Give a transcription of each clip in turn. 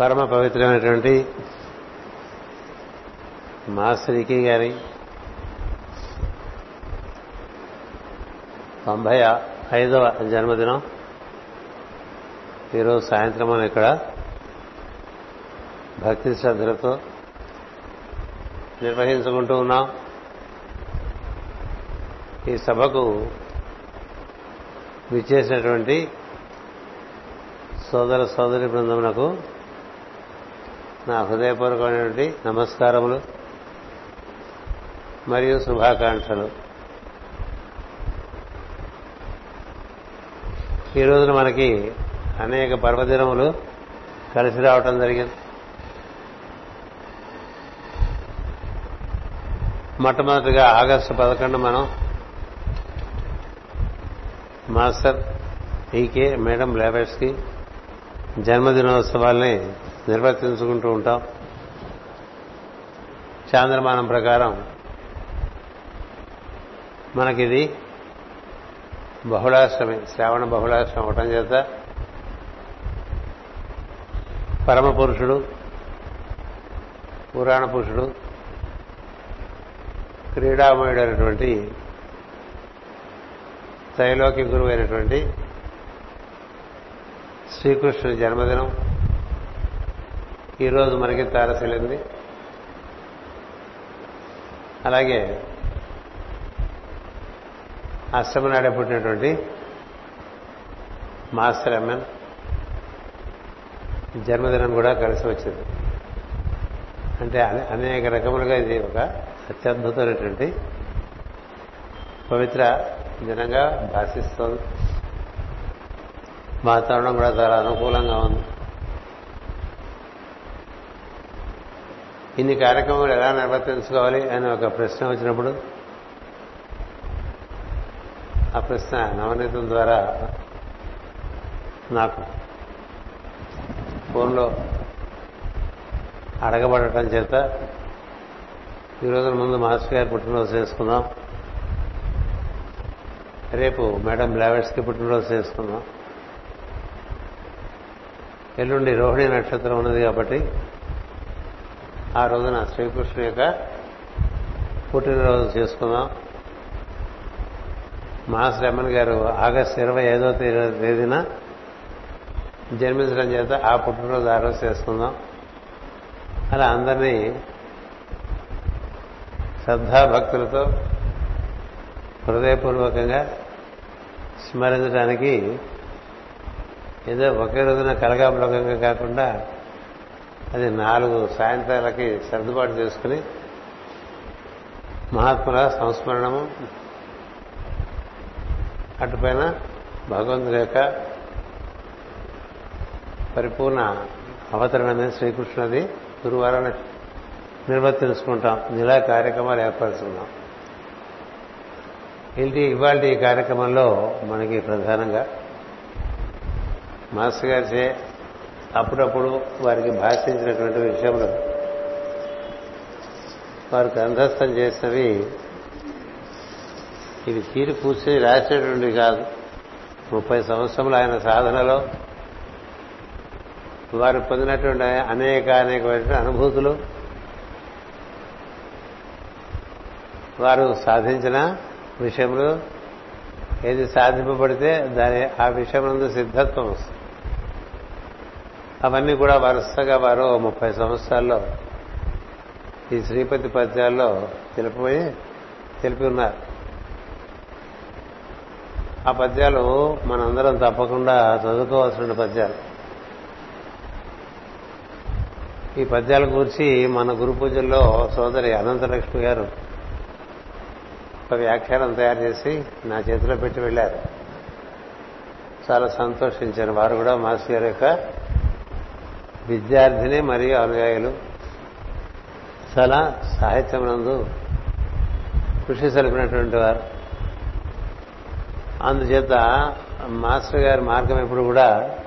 పరమ పవిత్రమైనటువంటి మాస్టరికి గారి తొంభై ఐదవ జన్మదినం. ఈరోజు సాయంత్రం మనం ఇక్కడ భక్తి శ్రద్ధలతో నిర్వహించుకుంటూ ఉన్నాం. ఈ సభకు విచ్చేసినటువంటి సోదర సోదరి బృందమునకు నా హృదయపూర్వకమైనటువంటి నమస్కారములు మరియు శుభాకాంక్షలు. ఈ రోజున మనకి అనేక పర్వదినములు కలిసి రావటం జరిగింది. మొట్టమొదటిగా ఆగస్టు పదకొండు మనం మాస్టర్ ఈకే మేడం లేబర్స్కి జన్మదినోత్సవాల్ని నిర్వర్తించుకుంటూ ఉంటాం. చాంద్రమానం ప్రకారం మనకిది బహుళాష్టమి శ్రావణ బహుళాష్టమి అవటం చేత పరమ పురుషుడు పురాణ పురుషుడు క్రీడామయుడైనటువంటి త్రైలోకి గురువు అయినటువంటి శ్రీకృష్ణుడి జన్మదినం. ఈరోజు మనకి తారసిల్లింది. అలాగే అష్టమి నాడే పుట్టినటువంటి మాస్టర్ ఎంఎన్ జన్మదినం కూడా కలిసి వచ్చింది. అంటే అనేక రకములుగా ఇది ఒక అత్యద్భుతమైనటువంటి పవిత్ర దినంగా భాషిస్తోంది. వాతావరణం కూడా చాలా అనుకూలంగా ఉంది. ఇన్ని కార్యక్రమాలు ఎలా నిర్వర్తించుకోవాలి అని ఒక ప్రశ్న వచ్చినప్పుడు ఆ ప్రశ్న నవనీతం ద్వారా నాకు ఫోన్లో అడగబడటం చేత ఈ రోజున ముందు మాస్టర్ గారు పుట్టినరోజు చేసుకుందాం. రేపు మేడం బ్లావెట్స్కి పుట్టినరోజు చేసుకుందాం. ఎల్లుండి రోహిణి నక్షత్రం ఉన్నది కాబట్టి ఆ రోజున శ్రీకృష్ణుని యొక్క పుట్టినరోజు చేసుకుందాం. మాస్ రమణ్ గారు ఆగస్టు ఇరవై ఐదో తేదీన జన్మించడం చేత ఆ పుట్టినరోజు ఆ రోజు చేసుకుందాం. అలా అందరినీ శ్రద్ధాభక్తులతో హృదయపూర్వకంగా స్మరించడానికి ఏదో ఒకే రోజున కలగాపులకంగా కాకుండా అది నాలుగు సాయంత్రాలకి సర్దుబాటు చేసుకుని మహాత్ముల సంస్మరణము అటుపైన భగవంతుడి యొక్క పరిపూర్ణ అవతరణమే శ్రీకృష్ణుది గురువారాన్ని నిర్వర్తించుకుంటాం ఇలా కార్యక్రమాలు ఏర్పరుచుకున్నాం ఇంటి ఇవాళ ఈ కార్యక్రమంలో మనకి ప్రధానంగా మాస్టర్ గారిచే అప్పుడప్పుడు వారికి భాషించినటువంటి విషయంలో వారు గ్రంథస్థం చేసినవి ఇవి తీరి కూర్చొని రాసేటువంటి కాదు. ముప్పై సంవత్సరములు ఆయన సాధనలో వారు పొందినటువంటి అనేక అనేకమైన అనుభూతులు వారు సాధించిన విషయంలో ఏది సాధింపబడితే దాని ఆ విషయం నందు సిద్ధత్వం వస్తుంది. అవన్నీ కూడా వరుసగా వారు ముప్పై సంవత్సరాల్లో ఈ శ్రీపతి పద్యాల్లో తెలిపిపోయి తెలిపి ఉన్నారు. ఆ పద్యాలు మనందరం తప్పకుండా చదువుకోవాల్సిన పద్యాలు. ఈ పద్యాల గురించి మన గురు పూజల్లో సోదరి అనంతలక్ష్మి గారు ఒక వ్యాఖ్యానం తయారు చేసి నా చేతిలో పెట్టి వెళ్ళారు. చాలా సంతోషించాను వారు కూడా మాస్టర్ గారి యొక్క విద్యార్థిని మరియు అనుయాయులు చాలా సాహిత్యం నందు కృషి సలిపినటువంటి వారు. అందుచేత మాస్టర్ గారి మార్గం ఎప్పుడు కూడా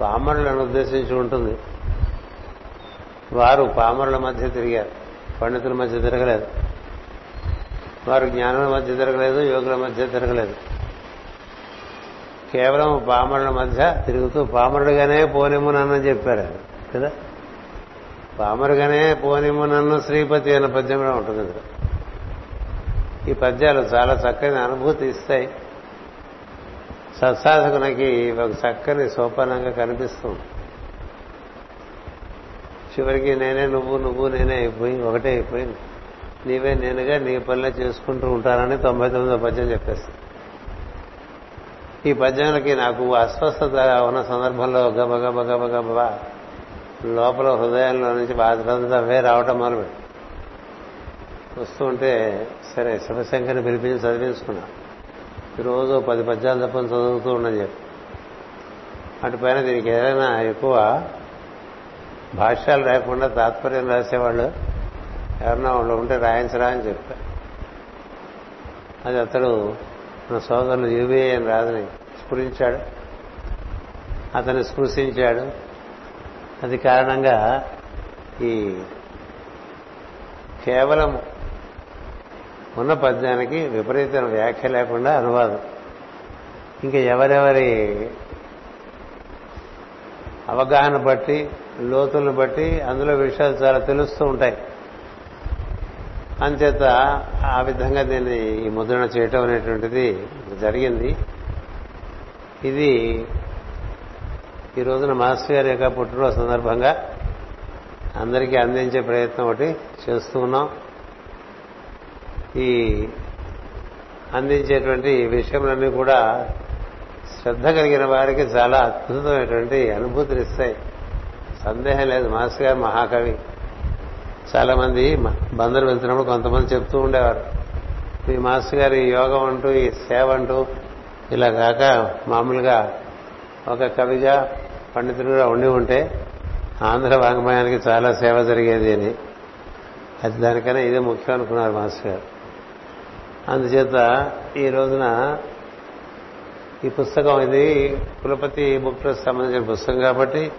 పామరులను ఉద్దేశించి ఉంటుంది. వారు పామరుల మధ్య తిరిగారు. పండితుల మధ్య తిరగలేదు. వారు జ్ఞానుల మధ్య తిరగలేదు యోగుల మధ్య తిరగలేదు. కేవలం పామరుల మధ్య తిరుగుతూ పామరుడుగానే పోనిము నన్ను చెప్పారు కదా? పామరుగానే పోనిము నన్ను శ్రీపతి అనే పద్యం కూడా ఉంటుంది ఇందులో. ఈ పద్యాలు చాలా చక్కని అనుభూతి ఇస్తాయి. సత్సాధకునికి ఒక చక్కని సోపానంగా కనిపిస్తుంది. చివరికి నేనే నువ్వు నువ్వు నేనే అయిపోయి ఒకటే అయిపోయింది. నీవే నేనుగా నీ పనిలో చేసుకుంటూ ఉంటానని తొంభై తొమ్మిదో పద్యం చెప్పేస్తాను ఈ పద్యాలకి నాకు అస్వస్థత ఉన్న సందర్భంలో గబ గబ గబ గబ లోపల హృదయంలో నుంచి బాధలంతా అవే రావటం మొదలుపెట్టి వస్తూ ఉంటే సరే శివశంకర్ని పిలిపించి చదివించుకున్నా. రోజు పది పద్యాలు తప్పని చదువుతూ ఉండని చెప్పి. అటుపైన దీనికి ఏదైనా ఎక్కువ భాష్యాలు రాయకుండా తాత్పర్యం రాసేవాళ్ళు ఎవరన్నా వాళ్ళు ఉంటే రాయించరా అని చెప్పారు అది అతడు మన సోదరులు యువే అని రాదని స్ఫురించాడు. అతన్ని స్పృశించాడు. అది కారణంగా ఈ కేవలం ఉన్న పద్యానికి విపరీతమైన వ్యాఖ్య లేకుండా అనువాదం. ఇంకా ఎవరెవరి అవగాహన బట్టి లోతులను బట్టి అందులో విషయాలు చాలా తెలుస్తూ ఉంటాయి. అంచేత ఆ విధంగా దీన్ని ఈ ముద్రణ చేయటం అనేటువంటిది జరిగింది. ఇది ఈ రోజున మాస్టర్ గారి యొక్క పుట్టినరోజు సందర్భంగా అందరికీ అందించే ప్రయత్నం ఒకటి చేస్తూ ఉన్నాం. ఈ అందించేటువంటి విషయంలన్నీ కూడా శ్రద్ధ కలిగిన వారికి చాలా అద్భుతమైనటువంటి అనుభూతిని ఇస్తాయి. సందేహం లేదు మాస్టర్ గారు మహాకవి. చాలా మంది బందరు వెళ్తున్నప్పుడు కొంతమంది చెప్తూ ఉండేవారు. మీ మాస్టర్ గారి యోగం అంటూ ఈ సేవ అంటూ ఇలా కాక మామూలుగా ఒక కవిగా పండితుడుగా ఉండి ఉంటే ఆంధ్ర వాంగ్మయానికి చాలా సేవ జరిగేది అని. అది దానికన్నా ఇదే ముఖ్యం అనుకున్నారు మాస్టర్ గారు. అందుచేత ఈ రోజున ఈ పుస్తకం ఇది కులపతి బుక్ ట్రస్ట్ సంబంధించిన పుస్తకం కాబట్టి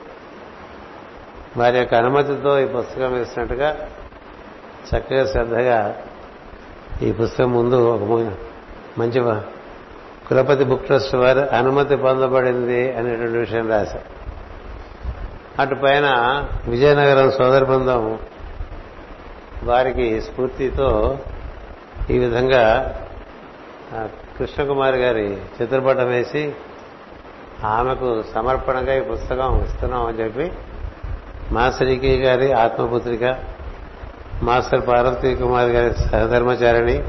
వారి యొక్క అనుమతితో ఈ పుస్తకం వేసినట్టుగా చక్కగా శ్రద్ధగా ఈ పుస్తకం ముందు ఒక మంచి కులపతి బుక్ ట్రస్ట్ వారి అనుమతి పొందబడింది అనేటువంటి విషయం రాశారు. అటు పైన విజయనగరం సోదర బృందం వారికి స్ఫూర్తితో ఈ విధంగా కృష్ణకుమారి గారి చిత్రపటం వేసి ఆమెకు సమర్పణగా ఈ పుస్తకం ఇస్తున్నామని చెప్పి మాస్టరికి గారి ఆత్మపుత్రిక మాస్టర్ పార్వతీ కుమార్ గారి సహధర్మచారిణి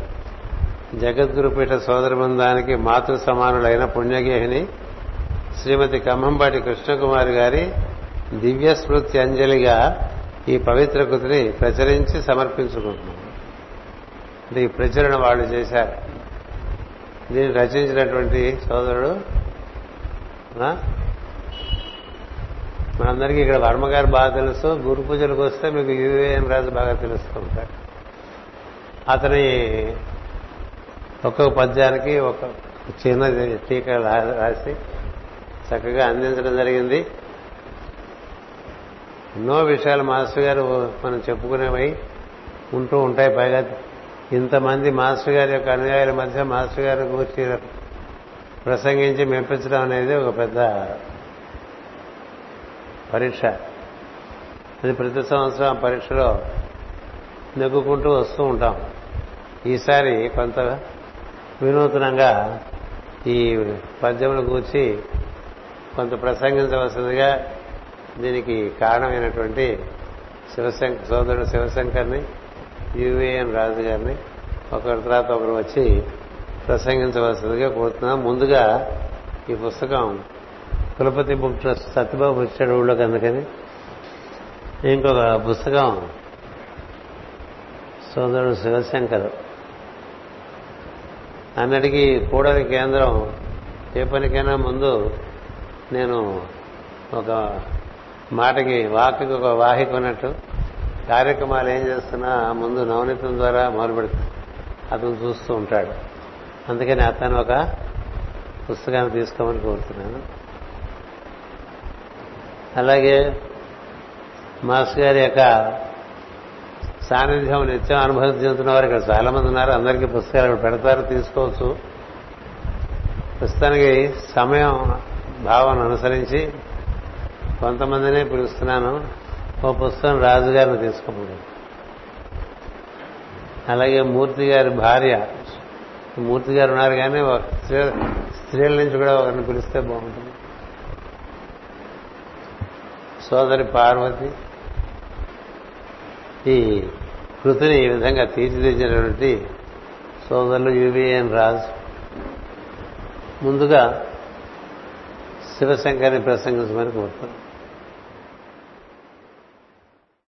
జగద్గురుపీఠ సోదర బృందానికి మాతృ సమానులైన పుణ్యగేహిని శ్రీమతి కమ్మంపాటి కృష్ణకుమారి గారి దివ్య స్మృతి అంజలిగా ఈ పవిత్ర కృతిని ప్రచురించి సమర్పించుకుంటున్నాం. ఈ ప్రచురణ వాళ్ళు చేశారు. దీన్ని రచించినటువంటి సోదరుడు మనందరికీ ఇక్కడ వర్మగారు బాగా తెలుసు. గురు పూజలకు వస్తే మీకు యుఏఎన్ రాజు బాగా తెలుస్తూ ఉంటాడు అతని ఒక్కొక్క పద్యానికి ఒక చిన్న టీకా రాసి చక్కగా అందించడం జరిగింది. ఎన్నో విషయాలు మాస్టర్ గారు మనం చెప్పుకునేవి ఉంటూ ఉంటాయి. పైగా ఇంతమంది మాస్టర్ గారి యొక్క అనుయాయుల మధ్య మాస్టర్ గారి గురించి ప్రసంగించి మెప్పించడం అనేది ఒక పెద్ద పరీక్ష. అది ప్రతి సంవత్సరం ఆ పరీక్షలో నెగ్గుకుంటూ వస్తూ ఉంటాం. ఈసారి కొంత వినూతనంగా ఈ పద్యముల గూర్చి కొంత ప్రసంగించవలసిందిగా దీనికి కారణమైనటువంటి శివశంక సోదరుడు శివశంకర్ని యుఏఎన్ రాజు గారిని ఒకరి తర్వాత ఒకరు వచ్చి ప్రసంగించవలసిందిగా కోరుతున్నాం. ముందుగా ఈ పుస్తకం కులపతి బుక్ ట్రస్ట్ సత్యబాబు వచ్చాడు ఊళ్ళోకి అందుకని. ఇంకొక పుస్తకం సోదరుడు శివశంకర్. అన్నటికీ కూడలి కేంద్రం ఏ పనికైనా ముందు నేను ఒక మాటకి వాక్కి ఒక వాహిక ఉన్నట్టు కార్యక్రమాలు ఏం చేస్తున్నా ముందు నవనీతం ద్వారా మొదలు అతను చూస్తూ ఉంటాడు. అందుకని అతను ఒక పుస్తకాన్ని తీసుకోమని కోరుతున్నాను. అలాగే మాస్ గారి యొక్క సాన్నిధ్యం నిత్యం అనుభవం చెందుతున్న వారు ఇక్కడ చాలా మంది ఉన్నారు. అందరికీ పుస్తకాలు పెడతారు తీసుకోవచ్చు. ప్రస్తుతానికి సమయం భావన అనుసరించి కొంతమందినే పిలుస్తున్నాను. ఓ పుస్తకం రాజుగారిని తీసుకోకూడదు అలాగే మూర్తి గారి భార్య మూర్తి గారు ఉన్నారు కానీ ఒక స్త్రీల నుంచి కూడా ఒకరిని పిలిస్తే బాగుంటుంది. సోదరి పార్వతి ఈ కృతిని ఈ విధంగా తీర్చిదిద్దినటువంటి సోదరులు యువిఎన్ రాజు. ముందుగా శివశంకర్ని ప్రసంగించమని కోరుతాను